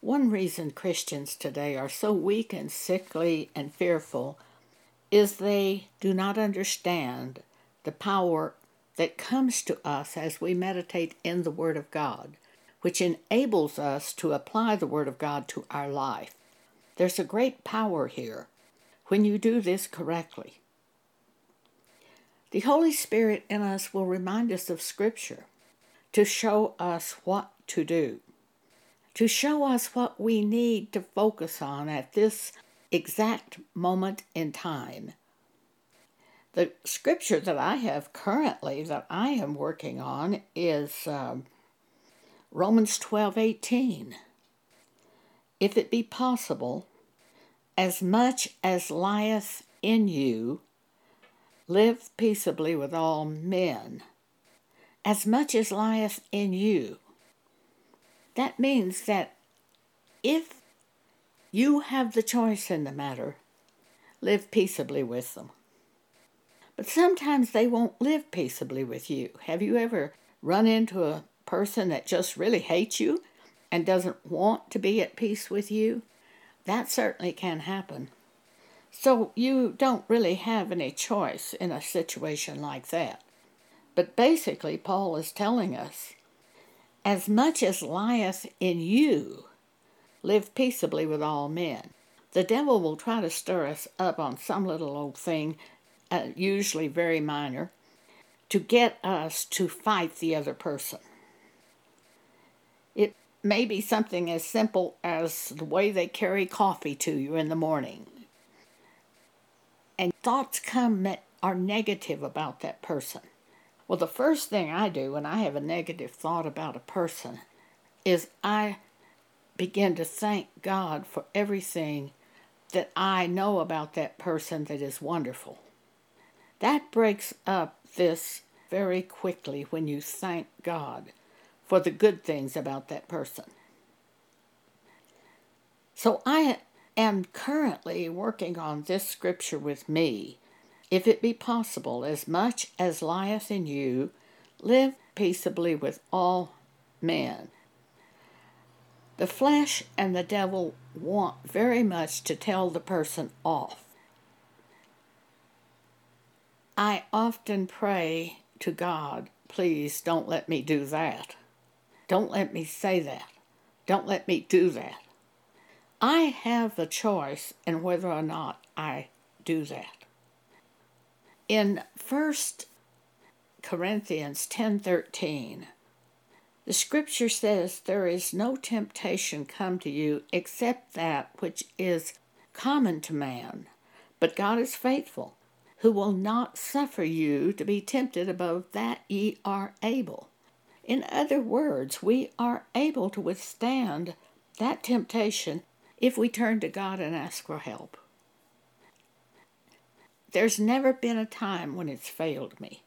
One reason Christians today are so weak and sickly and fearful is they do not understand the power that comes to us as we meditate in the Word of God, which enables us to apply the Word of God to our life. There's a great power here when you do this correctly. The Holy Spirit in us will remind us of Scripture to show us what to do, to show us what we need to focus on at this exact moment in time. The scripture that I have currently that I am working on is um, Romans 12 18. If it be possible, as much as lieth in you, live peaceably with all men. As much as lieth in you. That means that if you have the choice in the matter, live peaceably with them. But sometimes they won't live peaceably with you. Have you ever run into a person that just really hates you and doesn't want to be at peace with you? That certainly can happen. So you don't really have any choice in a situation like that. But basically, Paul is telling us as much as lieth in you, live peaceably with all men. The devil will try to stir us up on some little old thing uh, usually very minor, to get us to fight the other person. It may be something as simple as the way they carry coffee to you in the morning. And thoughts come that are negative about that person. Well, the first thing I do when I have a negative thought about a person is I begin to thank God for everything that I know about that person that is wonderful. That breaks up this very quickly when you thank God for the good things about that person. So I am currently working on this scripture with me. If it be possible, as much as lieth in you, live peaceably with all men. The flesh and the devil want very much to tell the person off. I often pray to God, please don't let me do that. Don't let me say that. Don't let me do that. I have the choice in whether or not I do that. In 1 Corinthians 10:13, the scripture says there is no temptation come to you except that which is common to man, but God is faithful who will not suffer you to be tempted above that ye are able. In other words, we are able to withstand that temptation if we turn to God and ask for help. There's never been a time when it's failed me.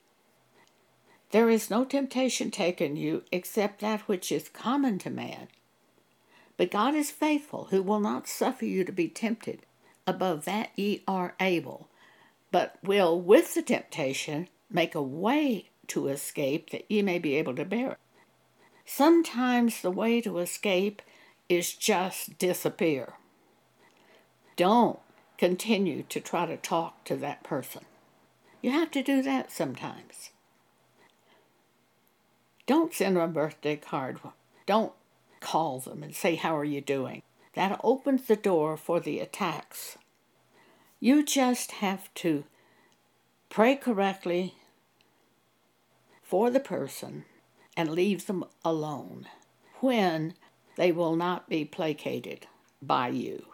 There is no temptation taken you except that which is common to man. But God is faithful, who will not suffer you to be tempted above that ye are able but will, with the temptation, make a way to escape that ye may be able to bear it. Sometimes the way to escape is just disappear. Don't continue to try to talk to that person. You have to do that sometimes. Don't send them a birthday card. Don't call them and say, How are you doing? That opens the door for the attacks you just have to pray correctly for the person and leave them alone when they will not be placated by you.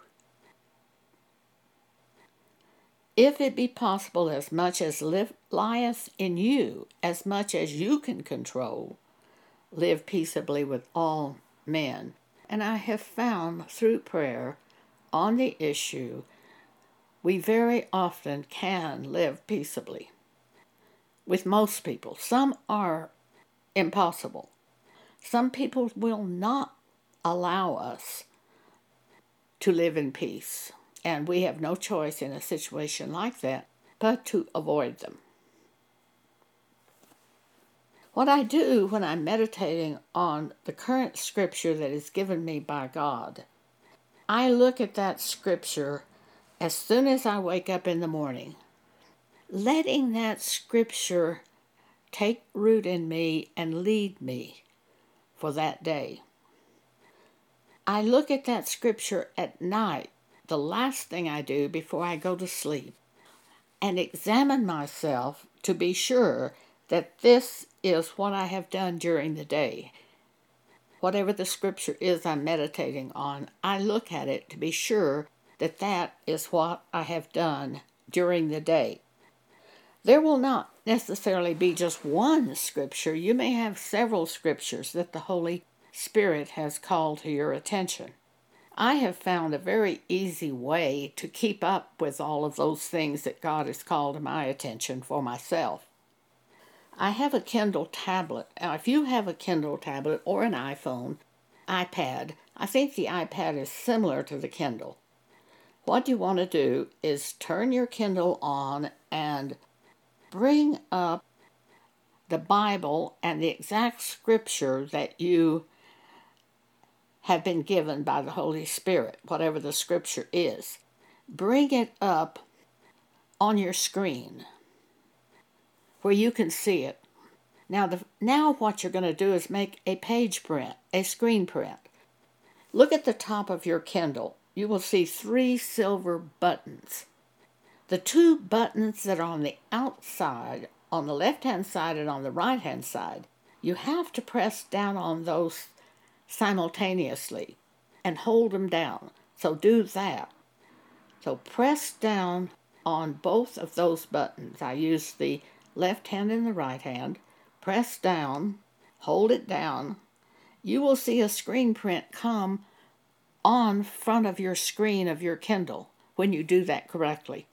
If it be possible, as much as lieth in you, as much as you can control, live peaceably with all men. And I have found through prayer on the issue we very often can live peaceably with most people. Some are impossible. Some people will not allow us to live in peace, and we have no choice in a situation like that but to avoid them. What I do when I'm meditating on the current scripture that is given me by God, I look at that scripture as soon as I wake up in the morning, letting that scripture take root in me and lead me for that day. I look at that scripture at night, the last thing I do before I go to sleep, and examine myself to be sure that this is what I have done during the day. Whatever the scripture is I'm meditating on, I look at it to be sure that that is what I have done during the day. There will not necessarily be just one scripture. You may have several scriptures that the Holy Spirit has called to your attention. I have found a very easy way to keep up with all of those things that God has called to my attention for myself. I have a Kindle tablet. Now, if you have a Kindle tablet or an iPhone, iPad, I think the iPad is similar to the Kindle. What you want to do is turn your Kindle on and bring up the Bible and the exact scripture that you have been given by the Holy Spirit, whatever the scripture is. Bring it up on your screen where you can see it. Now, the, now what you're going to do is make a page print, a screen print. Look at the top of your Kindle. You will see three silver buttons. The two buttons that are on the outside, on the left hand side and on the right hand side, you have to press down on those simultaneously and hold them down. So do that. So press down on both of those buttons. I use the left hand and the right hand, press down, hold it down, you will see a screen print come on front of your screen of your Kindle when you do that correctly.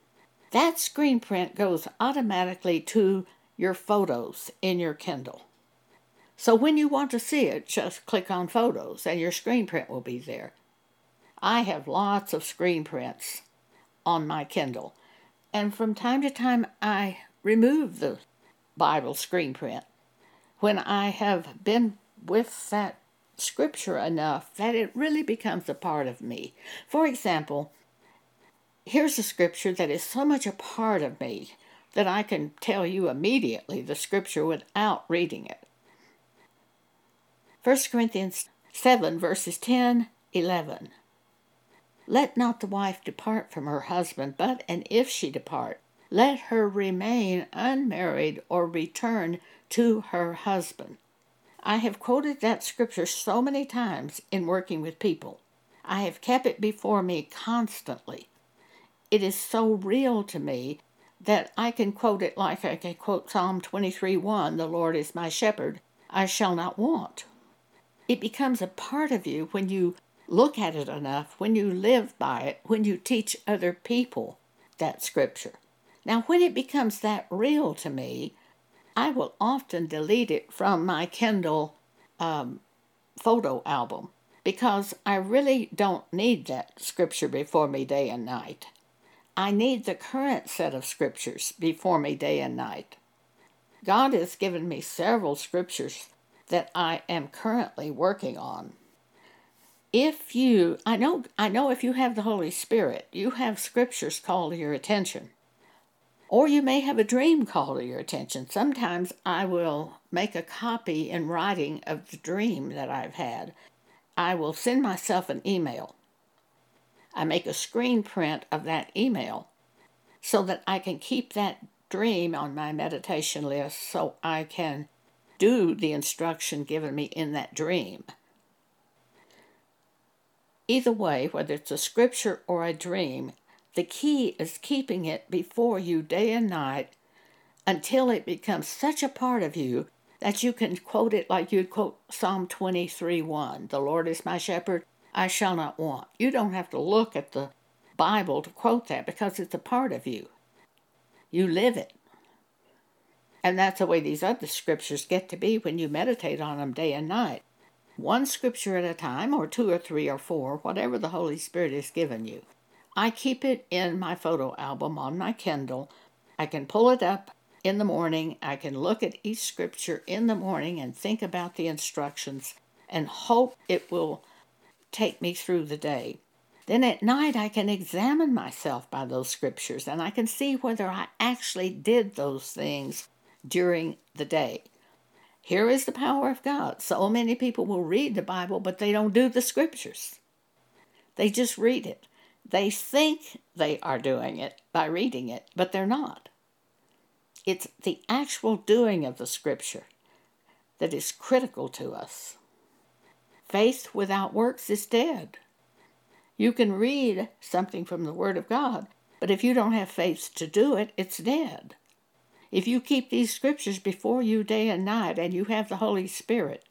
That screen print goes automatically to your photos in your Kindle. So when you want to see it, just click on photos and your screen print will be there. I have lots of screen prints on my Kindle, and from time to time I remove the Bible screen print when I have been with that scripture enough that it really becomes a part of me. For example, here's a scripture that is so much a part of me that I can tell you immediately the scripture without reading it. 1 Corinthians 7, verses 10, 11. Let not the wife depart from her husband, but, and if she depart, let her remain unmarried or return to her husband. I have quoted that scripture so many times in working with people. I have kept it before me constantly. It is so real to me that I can quote it like I can quote Psalm 23 1 The Lord is my shepherd, I shall not want. It becomes a part of you when you look at it enough, when you live by it, when you teach other people that scripture. Now, when it becomes that real to me, I will often delete it from my Kindle um, photo album because I really don't need that scripture before me day and night. I need the current set of scriptures before me day and night. God has given me several scriptures that I am currently working on. If you, I know, I know if you have the Holy Spirit, you have scriptures call to your attention. Or you may have a dream call to your attention. Sometimes I will make a copy in writing of the dream that I've had. I will send myself an email. I make a screen print of that email so that I can keep that dream on my meditation list so I can do the instruction given me in that dream. Either way, whether it's a scripture or a dream, the key is keeping it before you day and night until it becomes such a part of you that you can quote it like you'd quote Psalm 23 1. The Lord is my shepherd, I shall not want. You don't have to look at the Bible to quote that because it's a part of you. You live it. And that's the way these other scriptures get to be when you meditate on them day and night. One scripture at a time, or two or three or four, whatever the Holy Spirit has given you. I keep it in my photo album on my Kindle. I can pull it up in the morning. I can look at each scripture in the morning and think about the instructions and hope it will take me through the day. Then at night, I can examine myself by those scriptures and I can see whether I actually did those things during the day. Here is the power of God. So many people will read the Bible, but they don't do the scriptures. They just read it. They think they are doing it by reading it, but they're not. It's the actual doing of the scripture that is critical to us. Faith without works is dead. You can read something from the Word of God, but if you don't have faith to do it, it's dead. If you keep these scriptures before you day and night and you have the Holy Spirit,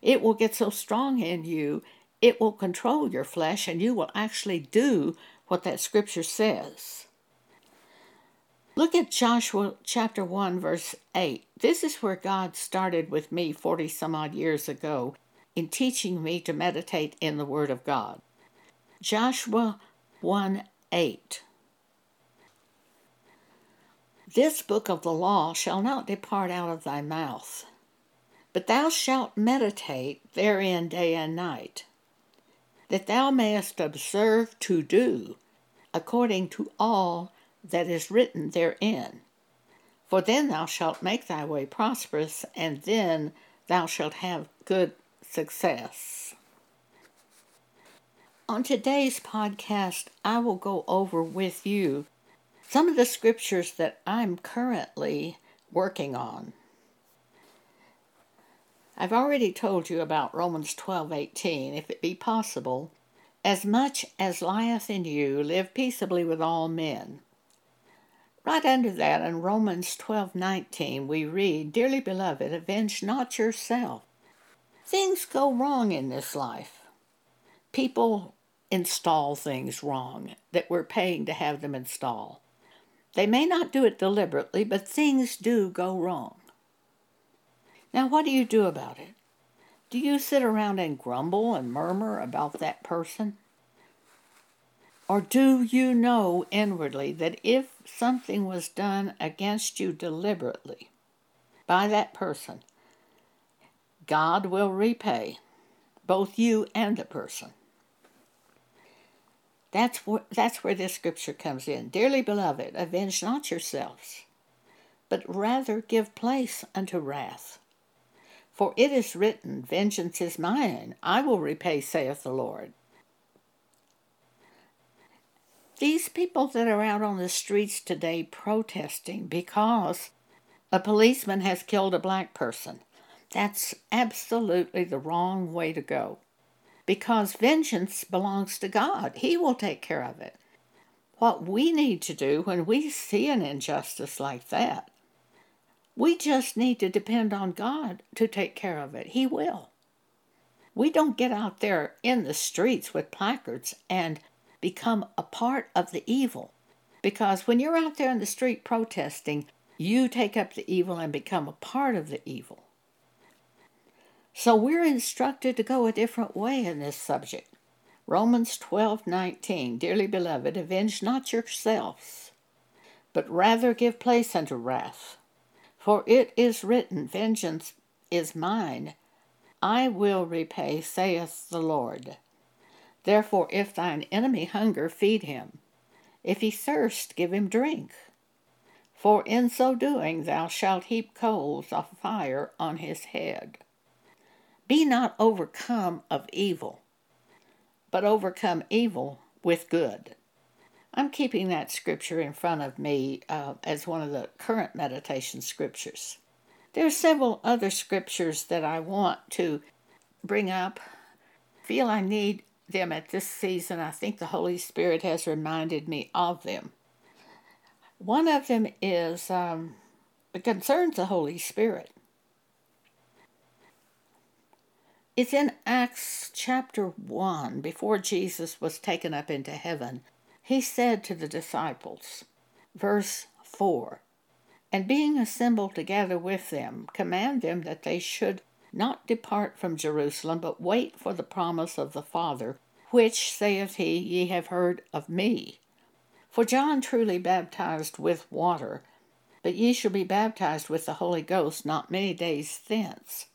it will get so strong in you, it will control your flesh, and you will actually do what that scripture says. Look at Joshua chapter 1, verse 8. This is where God started with me 40 some odd years ago in teaching me to meditate in the Word of God. Joshua 1 8. This book of the law shall not depart out of thy mouth, but thou shalt meditate therein day and night, that thou mayest observe to do according to all that is written therein. For then thou shalt make thy way prosperous, and then thou shalt have good success. On today's podcast, I will go over with you some of the scriptures that I'm currently working on. I've already told you about Romans 12:18, if it be possible, as much as lieth in you, live peaceably with all men. Right under that in Romans 12:19 we read, "Dearly beloved, avenge not yourself, Things go wrong in this life. People install things wrong that we're paying to have them install. They may not do it deliberately, but things do go wrong. Now, what do you do about it? Do you sit around and grumble and murmur about that person? Or do you know inwardly that if something was done against you deliberately by that person, God will repay both you and the person. That's where, that's where this scripture comes in. Dearly beloved, avenge not yourselves, but rather give place unto wrath. For it is written, Vengeance is mine, I will repay, saith the Lord. These people that are out on the streets today protesting because a policeman has killed a black person that's absolutely the wrong way to go. Because vengeance belongs to God, He will take care of it. What we need to do when we see an injustice like that, we just need to depend on God to take care of it. He will. We don't get out there in the streets with placards and become a part of the evil. Because when you're out there in the street protesting, you take up the evil and become a part of the evil. So we're instructed to go a different way in this subject. Romans 12:19 Dearly beloved, avenge not yourselves, but rather give place unto wrath. For it is written, Vengeance is mine, I will repay, saith the Lord. Therefore, if thine enemy hunger, feed him. If he thirst, give him drink. For in so doing thou shalt heap coals of fire on his head. Be not overcome of evil, but overcome evil with good. I'm keeping that scripture in front of me uh, as one of the current meditation scriptures. There are several other scriptures that I want to bring up. Feel I need them at this season. I think the Holy Spirit has reminded me of them. One of them is um, it concerns the Holy Spirit. It's in Acts chapter 1, before Jesus was taken up into heaven. He said to the disciples, verse 4 And being assembled together with them, command them that they should not depart from Jerusalem, but wait for the promise of the Father, which, saith he, ye have heard of me. For John truly baptized with water, but ye shall be baptized with the Holy Ghost not many days thence.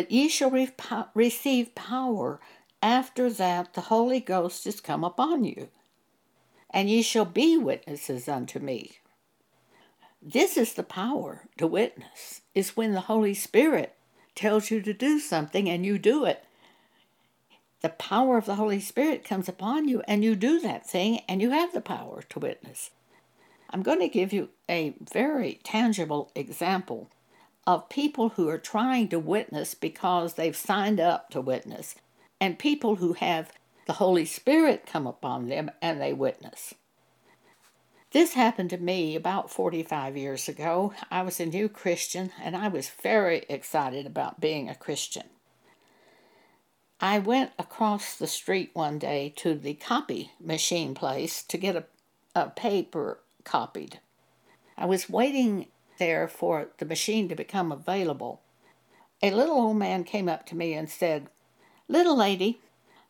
But ye shall re- receive power after that the Holy Ghost is come upon you, and ye shall be witnesses unto me. This is the power to witness, is when the Holy Spirit tells you to do something and you do it. The power of the Holy Spirit comes upon you and you do that thing and you have the power to witness. I'm going to give you a very tangible example of people who are trying to witness because they've signed up to witness, and people who have the Holy Spirit come upon them and they witness. This happened to me about 45 years ago. I was a new Christian and I was very excited about being a Christian. I went across the street one day to the copy machine place to get a, a paper copied. I was waiting there for the machine to become available. A little old man came up to me and said, Little lady,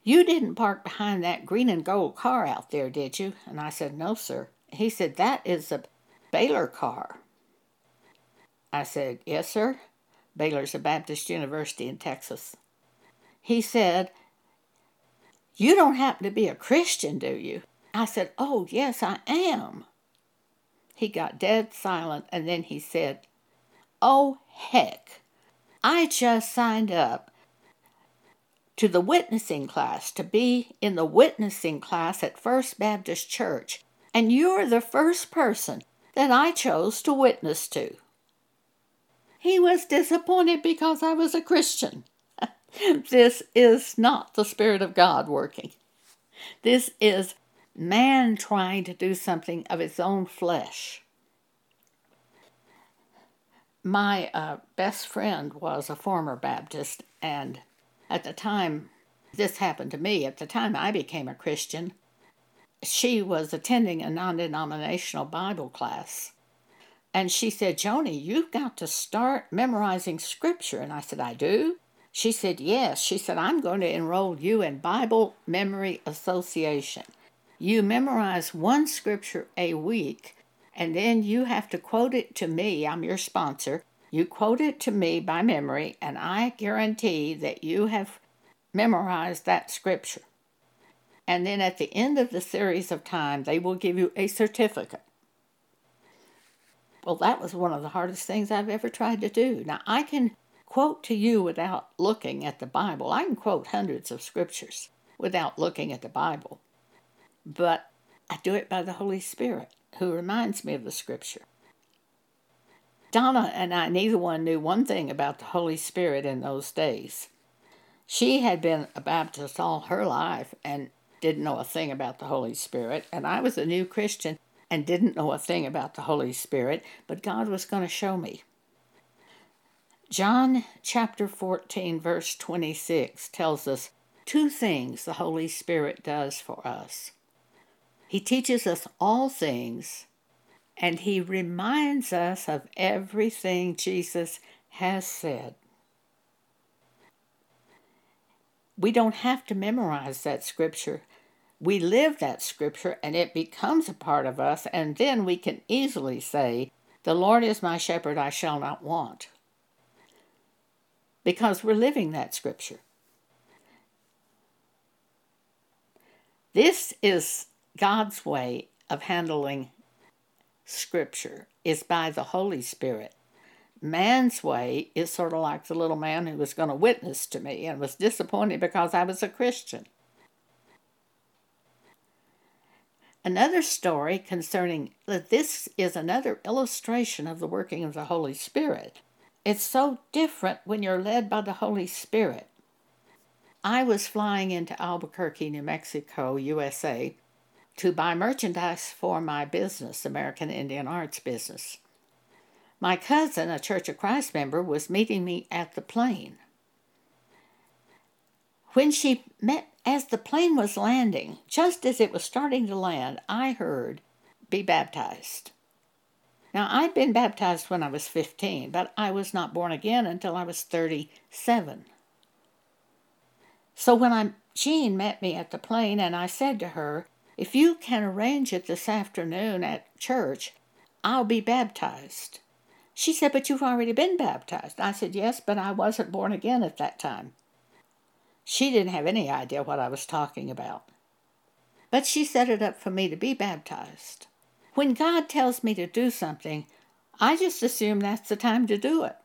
you didn't park behind that green and gold car out there, did you? And I said, No, sir. He said, That is a Baylor car. I said, Yes, sir. Baylor's a Baptist University in Texas. He said, You don't happen to be a Christian, do you? I said, Oh, yes, I am. He got dead silent and then he said, Oh, heck, I just signed up to the witnessing class to be in the witnessing class at First Baptist Church, and you're the first person that I chose to witness to. He was disappointed because I was a Christian. this is not the Spirit of God working. This is man trying to do something of his own flesh. My uh, best friend was a former Baptist, and at the time this happened to me, at the time I became a Christian, she was attending a non denominational Bible class. And she said, Joni, you've got to start memorizing scripture. And I said, I do. She said, Yes. She said, I'm going to enroll you in Bible Memory Association. You memorize one scripture a week, and then you have to quote it to me. I'm your sponsor. You quote it to me by memory, and I guarantee that you have memorized that scripture. And then at the end of the series of time, they will give you a certificate. Well, that was one of the hardest things I've ever tried to do. Now, I can quote to you without looking at the Bible. I can quote hundreds of scriptures without looking at the Bible but I do it by the Holy Spirit who reminds me of the scripture. Donna and I, neither one knew one thing about the Holy Spirit in those days. She had been a Baptist all her life and didn't know a thing about the Holy Spirit, and I was a new Christian and didn't know a thing about the Holy Spirit, but God was going to show me. John chapter 14, verse 26 tells us two things the Holy Spirit does for us. He teaches us all things, and He reminds us of everything Jesus has said. We don't have to memorize that scripture. We live that scripture and it becomes a part of us, and then we can easily say, The Lord is my shepherd, I shall not want. Because we're living that scripture. This is God's way of handling Scripture is by the Holy Spirit. Man's way is sort of like the little man who was going to witness to me and was disappointed because I was a Christian. Another story concerning this is another illustration of the working of the Holy Spirit. It's so different when you're led by the Holy Spirit. I was flying into Albuquerque, New Mexico, USA, to buy merchandise for my business, American Indian Arts business. My cousin, a Church of Christ member, was meeting me at the plane. When she met, as the plane was landing, just as it was starting to land, I heard, Be baptized. Now, I'd been baptized when I was 15, but I was not born again until I was 37. So when I, Jean met me at the plane, and I said to her, if you can arrange it this afternoon at church, I'll be baptized. She said, But you've already been baptized. I said, Yes, but I wasn't born again at that time. She didn't have any idea what I was talking about. But she set it up for me to be baptized. When God tells me to do something, I just assume that's the time to do it.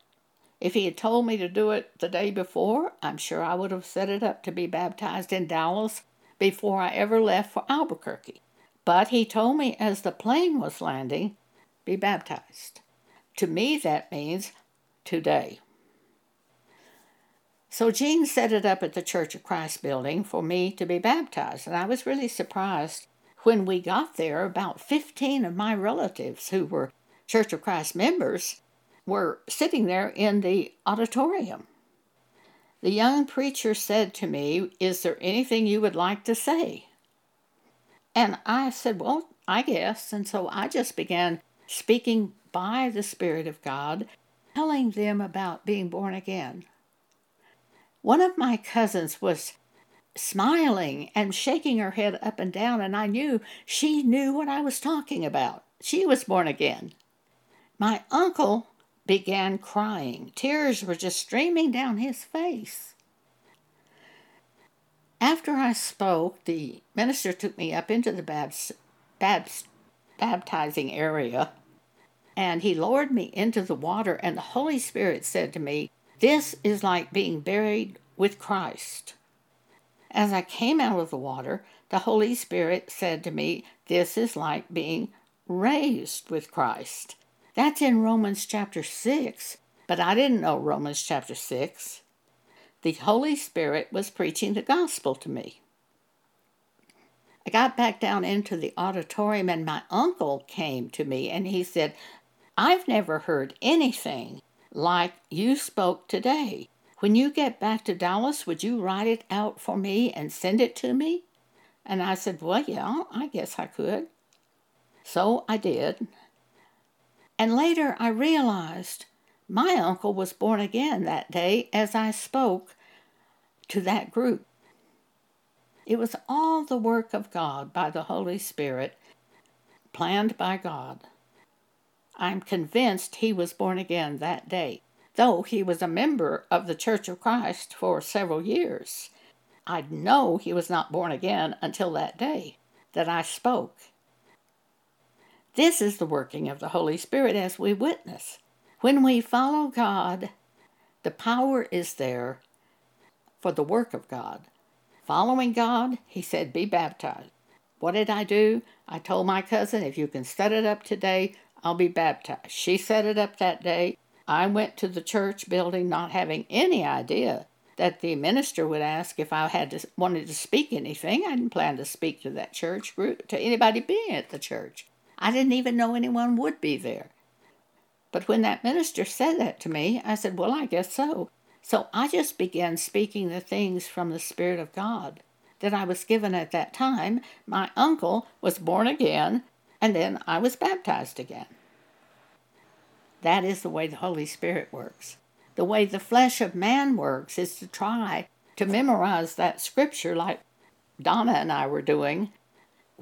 If he had told me to do it the day before, I'm sure I would have set it up to be baptized in Dallas before I ever left for Albuquerque. But he told me as the plane was landing, be baptized. To me, that means today. So Jean set it up at the Church of Christ building for me to be baptized, and I was really surprised when we got there. About 15 of my relatives who were Church of Christ members were sitting there in the auditorium. The young preacher said to me, Is there anything you would like to say? And I said, Well, I guess. And so I just began speaking by the Spirit of God, telling them about being born again. One of my cousins was smiling and shaking her head up and down, and I knew she knew what I was talking about. She was born again. My uncle began crying. Tears were just streaming down his face. After I spoke, the minister took me up into the babs, babs, baptizing area and he lowered me into the water, and the Holy Spirit said to me, This is like being buried with Christ. As I came out of the water, the Holy Spirit said to me, This is like being raised with Christ. That's in Romans chapter 6, but I didn't know Romans chapter 6. The Holy Spirit was preaching the gospel to me. I got back down into the auditorium, and my uncle came to me and he said, I've never heard anything like you spoke today. When you get back to Dallas, would you write it out for me and send it to me? And I said, Well, yeah, I guess I could. So I did. And later I realized my uncle was born again that day as I spoke to that group. It was all the work of God by the Holy Spirit, planned by God. I'm convinced he was born again that day, though he was a member of the Church of Christ for several years. I know he was not born again until that day that I spoke. This is the working of the Holy Spirit as we witness. When we follow God, the power is there for the work of God. Following God, he said, be baptized. What did I do? I told my cousin, if you can set it up today, I'll be baptized. She set it up that day. I went to the church building not having any idea that the minister would ask if I had to, wanted to speak anything. I didn't plan to speak to that church group, to anybody being at the church. I didn't even know anyone would be there. But when that minister said that to me, I said, Well, I guess so. So I just began speaking the things from the Spirit of God that I was given at that time. My uncle was born again, and then I was baptized again. That is the way the Holy Spirit works. The way the flesh of man works is to try to memorize that scripture like Donna and I were doing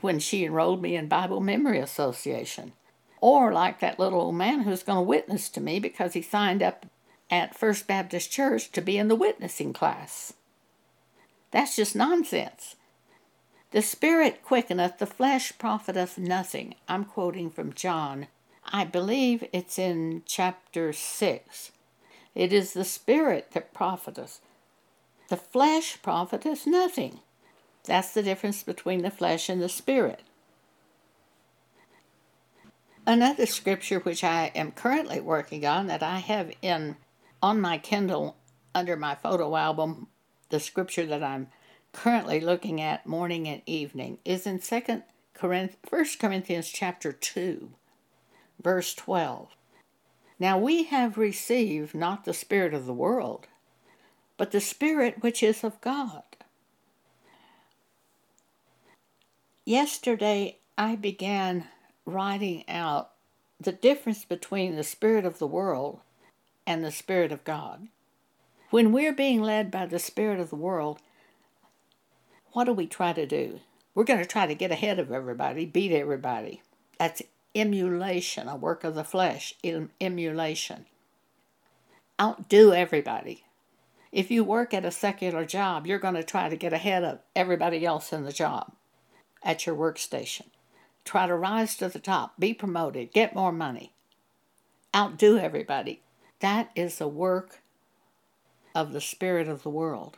when she enrolled me in Bible Memory Association. Or like that little old man who's going to witness to me because he signed up at First Baptist Church to be in the witnessing class. That's just nonsense. The Spirit quickeneth, the flesh profiteth nothing. I'm quoting from John. I believe it's in chapter 6. It is the Spirit that profiteth. The flesh profiteth nothing. That's the difference between the flesh and the spirit. Another scripture which I am currently working on that I have in on my Kindle under my photo album, the scripture that I'm currently looking at morning and evening is in 2 Corinth, 1 Corinthians chapter 2, verse 12. Now we have received not the spirit of the world, but the spirit which is of God Yesterday, I began writing out the difference between the spirit of the world and the spirit of God. When we're being led by the spirit of the world, what do we try to do? We're going to try to get ahead of everybody, beat everybody. That's emulation, a work of the flesh, emulation. Outdo everybody. If you work at a secular job, you're going to try to get ahead of everybody else in the job at your workstation. Try to rise to the top, be promoted, get more money, outdo everybody. That is the work of the spirit of the world.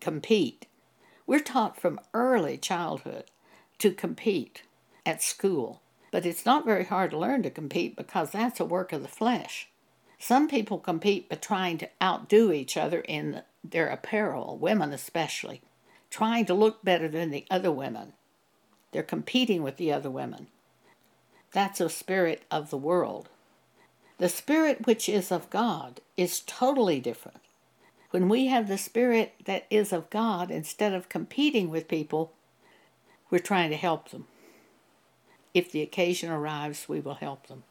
Compete. We're taught from early childhood to compete at school, but it's not very hard to learn to compete because that's a work of the flesh. Some people compete by trying to outdo each other in their apparel, women especially, trying to look better than the other women. They're competing with the other women. That's a spirit of the world. The spirit which is of God is totally different. When we have the spirit that is of God, instead of competing with people, we're trying to help them. If the occasion arrives, we will help them.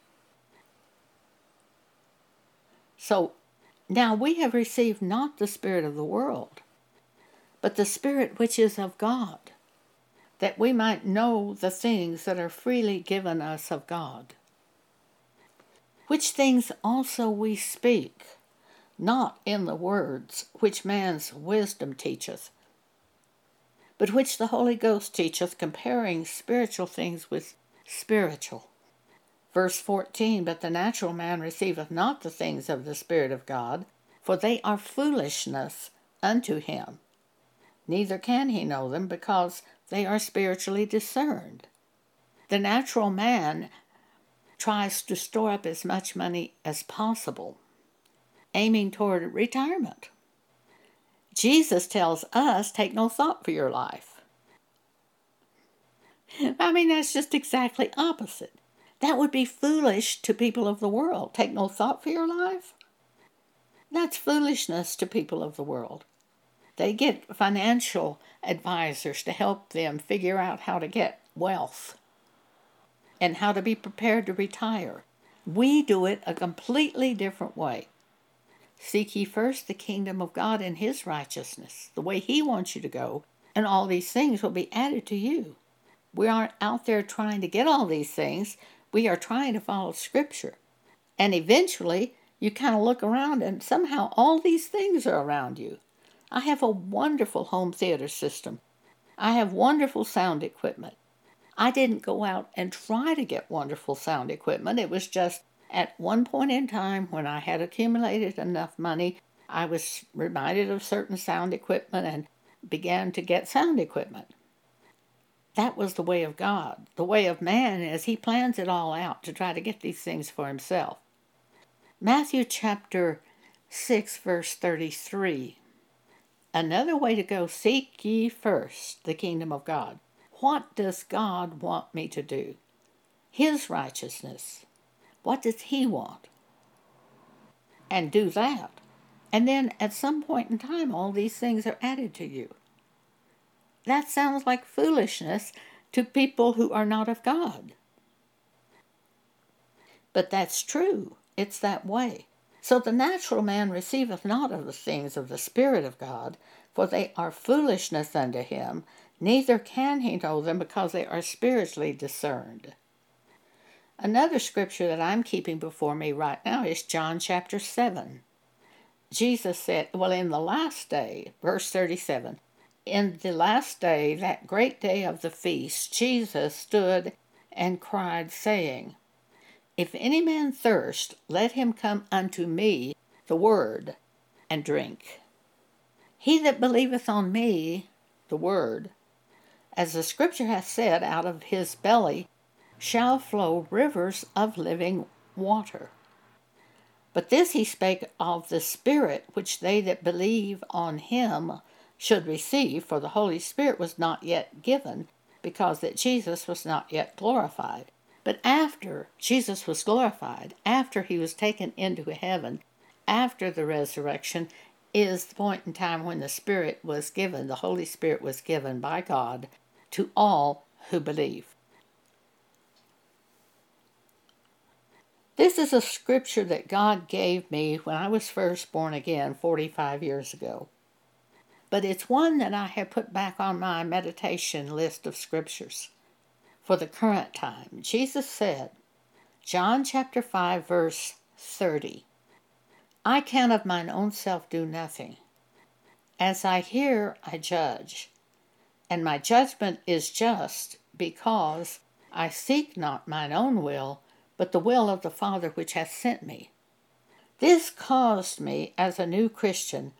So now we have received not the Spirit of the world, but the Spirit which is of God, that we might know the things that are freely given us of God. Which things also we speak, not in the words which man's wisdom teacheth, but which the Holy Ghost teacheth, comparing spiritual things with spiritual. Verse 14 But the natural man receiveth not the things of the Spirit of God, for they are foolishness unto him. Neither can he know them, because they are spiritually discerned. The natural man tries to store up as much money as possible, aiming toward retirement. Jesus tells us, take no thought for your life. I mean, that's just exactly opposite. That would be foolish to people of the world. Take no thought for your life. That's foolishness to people of the world. They get financial advisors to help them figure out how to get wealth and how to be prepared to retire. We do it a completely different way. Seek ye first the kingdom of God and his righteousness, the way he wants you to go, and all these things will be added to you. We aren't out there trying to get all these things. We are trying to follow Scripture. And eventually, you kind of look around and somehow all these things are around you. I have a wonderful home theater system. I have wonderful sound equipment. I didn't go out and try to get wonderful sound equipment. It was just at one point in time, when I had accumulated enough money, I was reminded of certain sound equipment and began to get sound equipment. That was the way of God. The way of man is he plans it all out to try to get these things for himself. Matthew chapter 6, verse 33. Another way to go seek ye first the kingdom of God. What does God want me to do? His righteousness. What does He want? And do that. And then at some point in time, all these things are added to you. That sounds like foolishness to people who are not of God. But that's true. It's that way. So the natural man receiveth not of the things of the Spirit of God, for they are foolishness unto him, neither can he know them because they are spiritually discerned. Another scripture that I'm keeping before me right now is John chapter 7. Jesus said, well, in the last day, verse 37, in the last day, that great day of the feast, Jesus stood and cried, saying, If any man thirst, let him come unto me, the word, and drink. He that believeth on me, the word, as the scripture hath said, out of his belly shall flow rivers of living water. But this he spake of the Spirit, which they that believe on him should receive, for the Holy Spirit was not yet given, because that Jesus was not yet glorified. But after Jesus was glorified, after he was taken into heaven, after the resurrection, is the point in time when the Spirit was given, the Holy Spirit was given by God to all who believe. This is a scripture that God gave me when I was first born again 45 years ago. But it's one that I have put back on my meditation list of scriptures. For the current time. Jesus said, John chapter 5, verse 30, I can of mine own self do nothing. As I hear, I judge, and my judgment is just, because I seek not mine own will, but the will of the Father which hath sent me. This caused me, as a new Christian,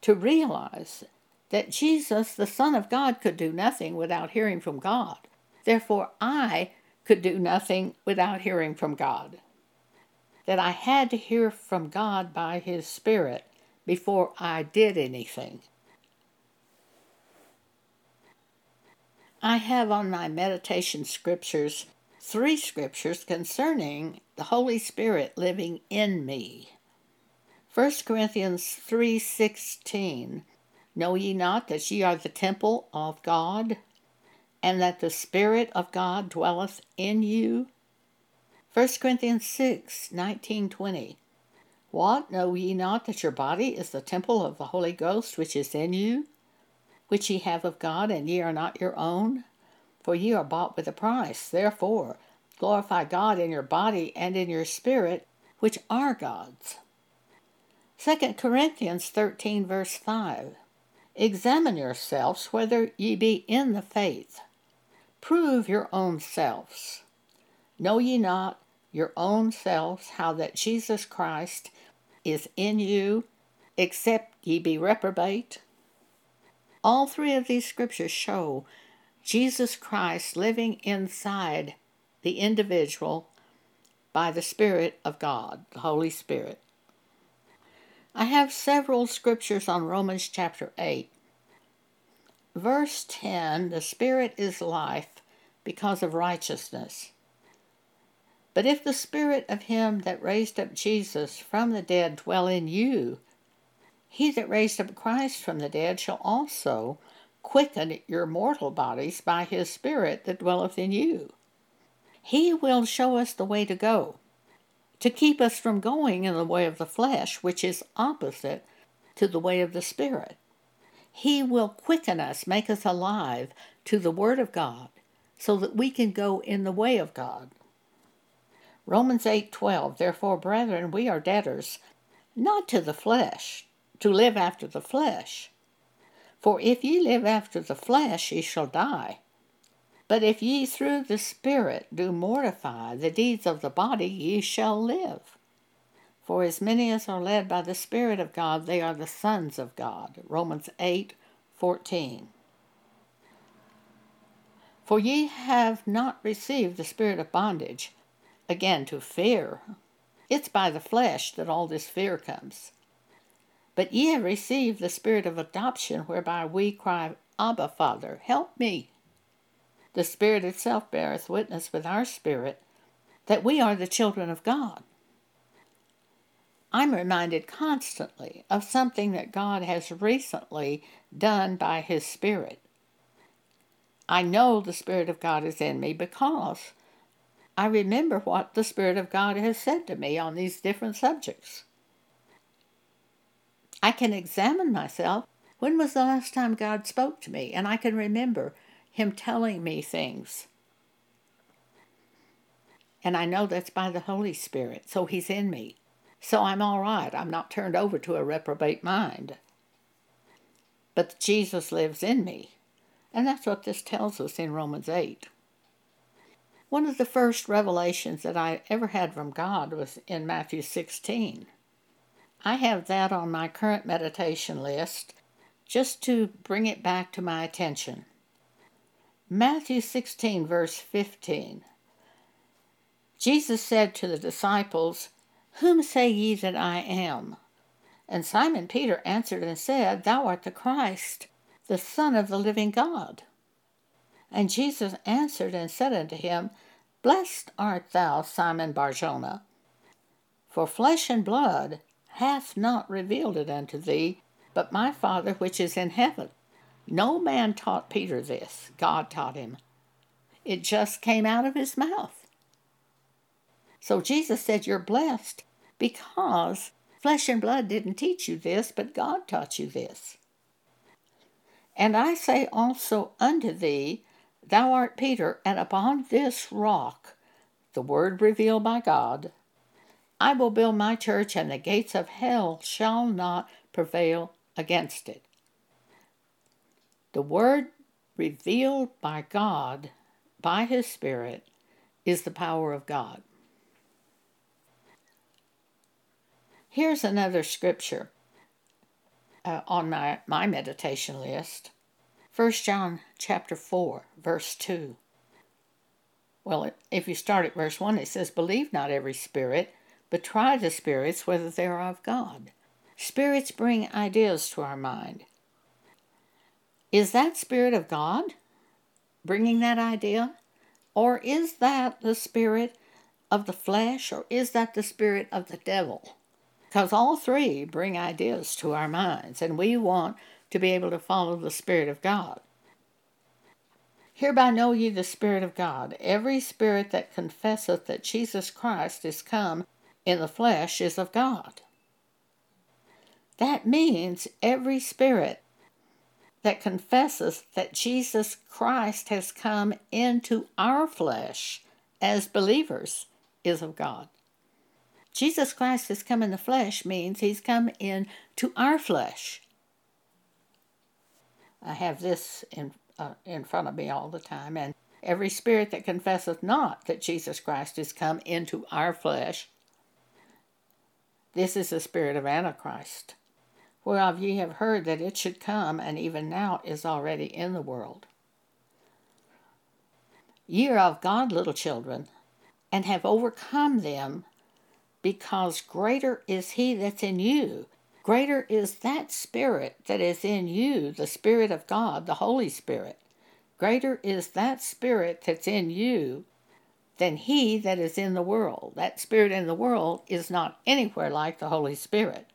to realize that Jesus, the Son of God, could do nothing without hearing from God. Therefore, I could do nothing without hearing from God. That I had to hear from God by His Spirit before I did anything. I have on my meditation scriptures three scriptures concerning the Holy Spirit living in me. 1 Corinthians 3:16 Know ye not that ye are the temple of God and that the spirit of God dwelleth in you? 1 Corinthians 6:19 20 What know ye not that your body is the temple of the Holy Ghost which is in you, which ye have of God, and ye are not your own? For ye are bought with a price. Therefore, glorify God in your body and in your spirit, which are God's. 2 Corinthians 13, verse 5 Examine yourselves whether ye be in the faith. Prove your own selves. Know ye not your own selves how that Jesus Christ is in you, except ye be reprobate? All three of these scriptures show Jesus Christ living inside the individual by the Spirit of God, the Holy Spirit. I have several scriptures on Romans chapter 8. Verse 10 The Spirit is life because of righteousness. But if the Spirit of Him that raised up Jesus from the dead dwell in you, he that raised up Christ from the dead shall also quicken your mortal bodies by his Spirit that dwelleth in you. He will show us the way to go to keep us from going in the way of the flesh, which is opposite to the way of the Spirit. He will quicken us, make us alive to the Word of God, so that we can go in the way of God. Romans 8:12 Therefore brethren we are debtors not to the flesh to live after the flesh for if ye live after the flesh ye shall die but if ye through the Spirit do mortify the deeds of the body, ye shall live. For as many as are led by the Spirit of God, they are the sons of God. Romans 8 14. For ye have not received the spirit of bondage, again to fear. It's by the flesh that all this fear comes. But ye have received the spirit of adoption, whereby we cry, Abba, Father, help me. The Spirit itself beareth witness with our spirit that we are the children of God. I'm reminded constantly of something that God has recently done by His Spirit. I know the Spirit of God is in me because I remember what the Spirit of God has said to me on these different subjects. I can examine myself. When was the last time God spoke to me? And I can remember him telling me things. And I know that's by the Holy Spirit, so He's in me. So I'm all right. I'm not turned over to a reprobate mind. But Jesus lives in me. And that's what this tells us in Romans 8. One of the first revelations that I ever had from God was in Matthew 16. I have that on my current meditation list just to bring it back to my attention. Matthew 16, verse 15. Jesus said to the disciples, Whom say ye that I am? And Simon Peter answered and said, Thou art the Christ, the Son of the living God. And Jesus answered and said unto him, Blessed art thou, Simon Barjona, for flesh and blood hath not revealed it unto thee, but my Father which is in heaven. No man taught Peter this, God taught him. It just came out of his mouth. So Jesus said, You're blessed because flesh and blood didn't teach you this, but God taught you this. And I say also unto thee Thou art Peter, and upon this rock, the word revealed by God, I will build my church, and the gates of hell shall not prevail against it. The word revealed by God, by His Spirit, is the power of God. Here's another scripture uh, on my, my meditation list. 1 John chapter 4, verse 2. Well, if you start at verse 1, it says, Believe not every spirit, but try the spirits whether they are of God. Spirits bring ideas to our mind. Is that spirit of God bringing that idea? Or is that the spirit of the flesh? Or is that the spirit of the devil? Because all three bring ideas to our minds, and we want to be able to follow the Spirit of God. Hereby know ye the Spirit of God. Every spirit that confesseth that Jesus Christ is come in the flesh is of God. That means every spirit that confesses that Jesus Christ has come into our flesh as believers is of God. Jesus Christ has come in the flesh means he's come in to our flesh. I have this in, uh, in front of me all the time, and every spirit that confesseth not that Jesus Christ is come into our flesh, this is the spirit of Antichrist, whereof ye have heard that it should come, and even now is already in the world. Ye are of God, little children, and have overcome them because greater is he that's in you. Greater is that Spirit that is in you, the Spirit of God, the Holy Spirit. Greater is that Spirit that's in you than he that is in the world. That Spirit in the world is not anywhere like the Holy Spirit.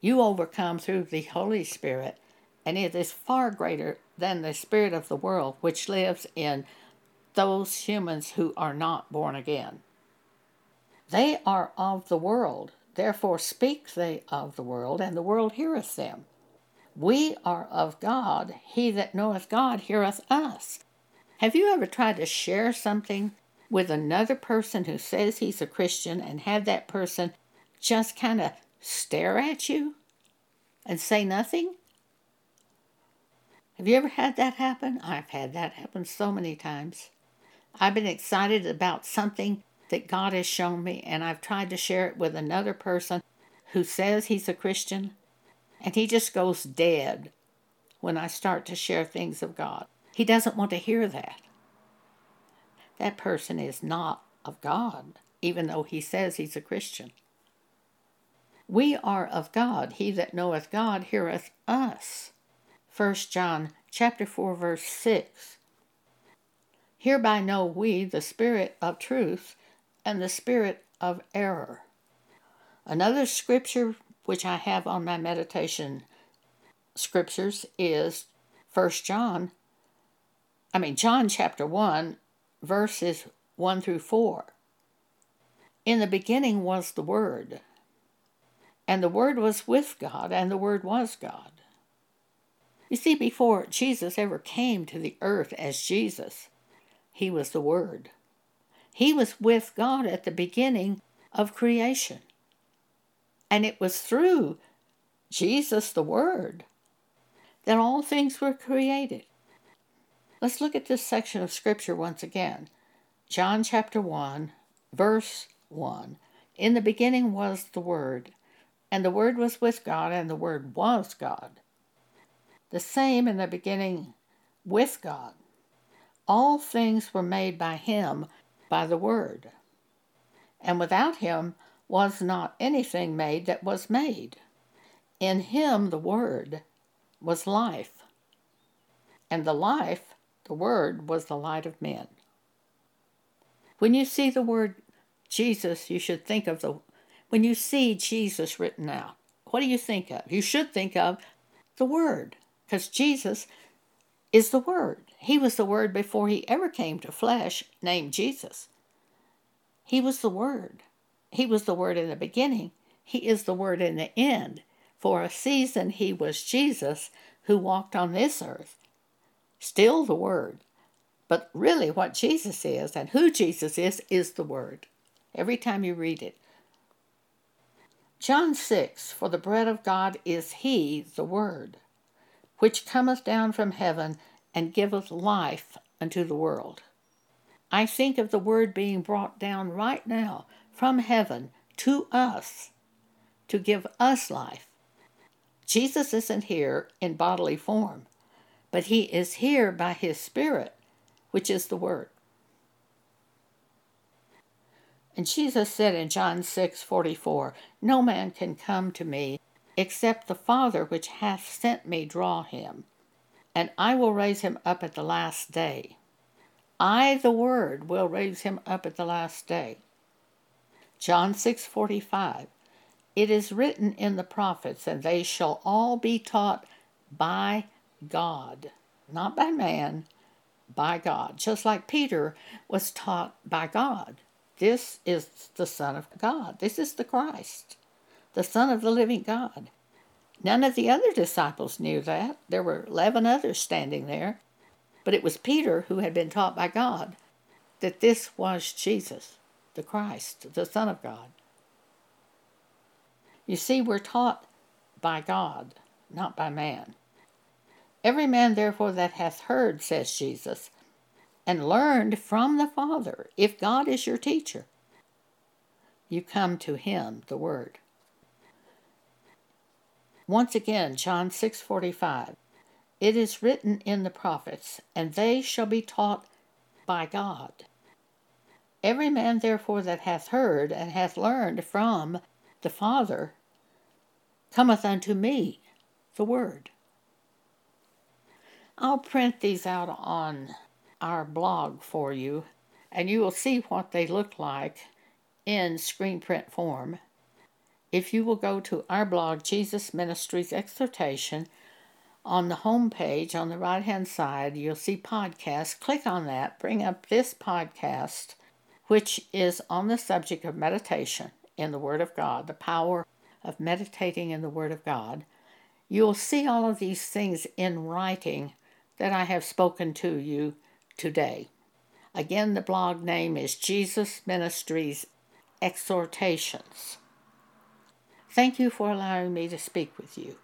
You overcome through the Holy Spirit, and it is far greater than the Spirit of the world which lives in those humans who are not born again. They are of the world, therefore speak they of the world, and the world heareth them. We are of God, he that knoweth God heareth us. Have you ever tried to share something with another person who says he's a Christian and have that person just kind of stare at you and say nothing? Have you ever had that happen? I've had that happen so many times. I've been excited about something that God has shown me, and I've tried to share it with another person who says he's a Christian, and he just goes dead when I start to share things of God. He doesn't want to hear that. That person is not of God, even though he says he's a Christian. We are of God. He that knoweth God heareth us. 1 John chapter 4 verse 6. Hereby know we the spirit of truth and the spirit of error. Another scripture which I have on my meditation scriptures is 1 John, I mean, John chapter 1, verses 1 through 4. In the beginning was the Word, and the Word was with God, and the Word was God. You see, before Jesus ever came to the earth as Jesus, he was the Word. He was with God at the beginning of creation. And it was through Jesus, the Word, that all things were created. Let's look at this section of Scripture once again. John chapter 1, verse 1. In the beginning was the Word, and the Word was with God, and the Word was God. The same in the beginning with God. All things were made by Him, by the Word. And without him was not anything made that was made. In him the Word was life, and the life, the Word, was the light of men. When you see the word Jesus, you should think of the, when you see Jesus written out, what do you think of? You should think of the Word, because Jesus is the Word. He was the Word before he ever came to flesh, named Jesus. He was the Word. He was the Word in the beginning. He is the Word in the end. For a season, he was Jesus who walked on this earth. Still the Word. But really, what Jesus is and who Jesus is, is the Word. Every time you read it. John 6 For the bread of God is He, the Word, which cometh down from heaven and giveth life unto the world. I think of the Word being brought down right now from heaven to us to give us life. Jesus isn't here in bodily form, but He is here by His Spirit, which is the Word. And Jesus said in John 6 44, No man can come to me except the Father which hath sent me draw him, and I will raise him up at the last day. I, the Word, will raise him up at the last day. John 6 45, It is written in the prophets, and they shall all be taught by God, not by man, by God, just like Peter was taught by God. This is the Son of God. This is the Christ, the Son of the living God. None of the other disciples knew that. There were 11 others standing there. But it was Peter who had been taught by God that this was Jesus, the Christ, the Son of God. You see, we're taught by God, not by man. Every man, therefore, that hath heard, says Jesus, and learned from the Father. If God is your teacher, you come to him, the Word. Once again, John 6:45. It is written in the prophets, and they shall be taught by God. Every man therefore that hath heard and hath learned from the Father cometh unto me, the Word. I'll print these out on our blog for you, and you will see what they look like in screen print form. If you will go to our blog, Jesus Ministries Exhortation, on the home page on the right hand side, you'll see podcasts. Click on that, bring up this podcast, which is on the subject of meditation in the Word of God, the power of meditating in the Word of God. You'll see all of these things in writing that I have spoken to you today. Again, the blog name is Jesus Ministries Exhortations. Thank you for allowing me to speak with you.